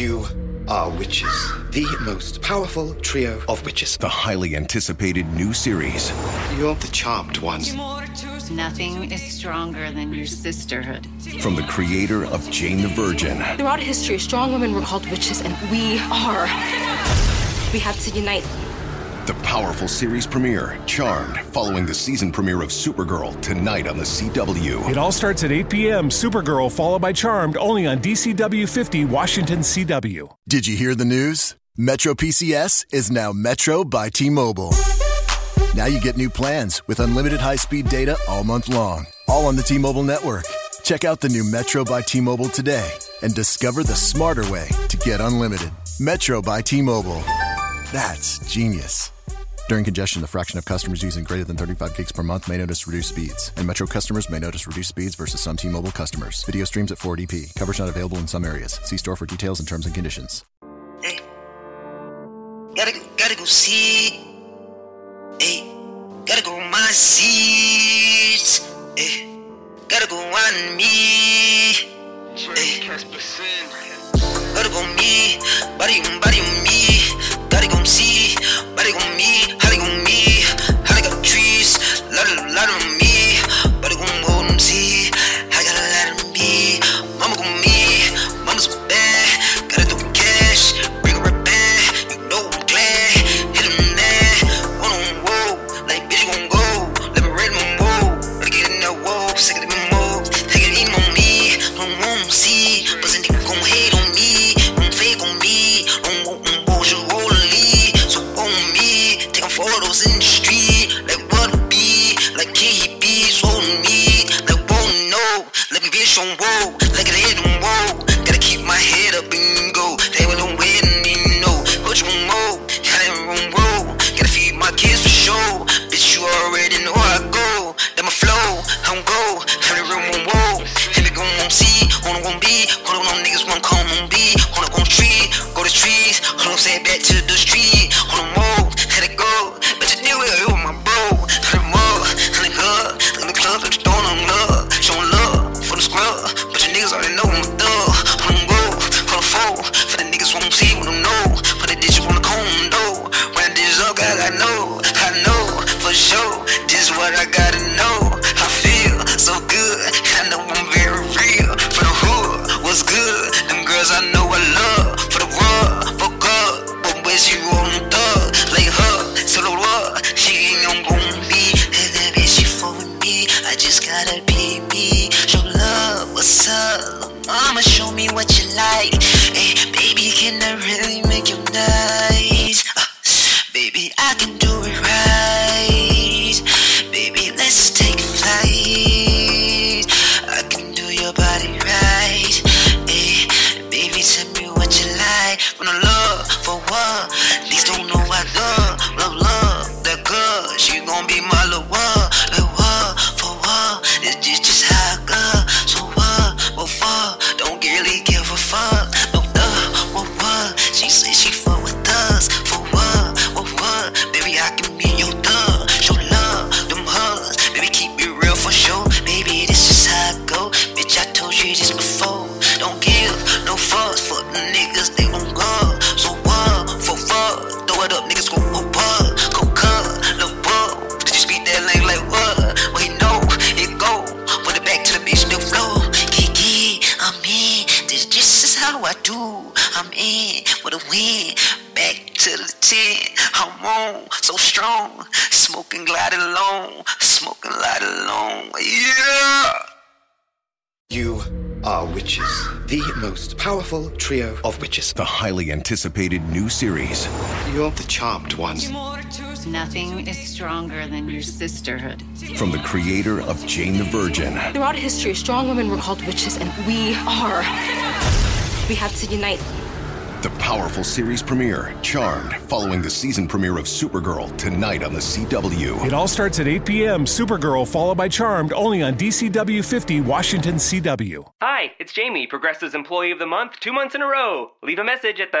You are witches. The most powerful trio of witches. The highly anticipated new series. You're the charmed ones. Nothing is stronger than your sisterhood. From the creator of Jane the Virgin. Throughout history, strong women were called witches, and we are. We have to unite. The powerful series premiere, Charmed, following the season premiere of Supergirl tonight on the CW. It all starts at 8 p.m. Supergirl, followed by Charmed, only on DCW 50, Washington CW. Did you hear the news? Metro PCS is now Metro by T Mobile. Now you get new plans with unlimited high speed data all month long, all on the T Mobile network. Check out the new Metro by T Mobile today and discover the smarter way to get unlimited. Metro by T Mobile. That's genius. During congestion, the fraction of customers using greater than 35 gigs per month may notice reduced speeds, and Metro customers may notice reduced speeds versus some T-Mobile customers. Video streams at 480p. Coverage not available in some areas. See store for details and terms and conditions. Hey, gotta go, gotta go see. Hey, gotta go my seats. Hey, gotta go on me. It hit on whoa, gotta keep my head up and go, they will don't wait and you know, put you on more, gotta room roll, gotta feed my kids for sure, bitch you already know I go, that my flow, I don't go, the room on whoa, they won't see, on it won't be, hold on, niggas won't come on be, on it gon' tree, go to trees, hold on, say back to the street, niggas already know I'm a thug, on, go, hold on, four, for the niggas won't see, want them know, for the ditch on the cone, when I ditch up, I know, I know, for sure, this is what I gotta know, I feel so good, I'm in, for the win, back to the 10, I'm on, so strong, smoking glide alone, smoking light alone, yeah! You are witches. The most powerful trio of witches. The highly anticipated new series. You're the charmed ones. Nothing is stronger than your sisterhood. From the creator of Jane the Virgin. Throughout history, strong women were called witches, and we are. We have to unite. The powerful series premiere, Charmed, following the season premiere of Supergirl tonight on the CW. It all starts at 8 p.m. Supergirl, followed by Charmed, only on DCW 50, Washington CW. Hi, it's Jamie, Progressive's Employee of the Month, two months in a row. Leave a message at the.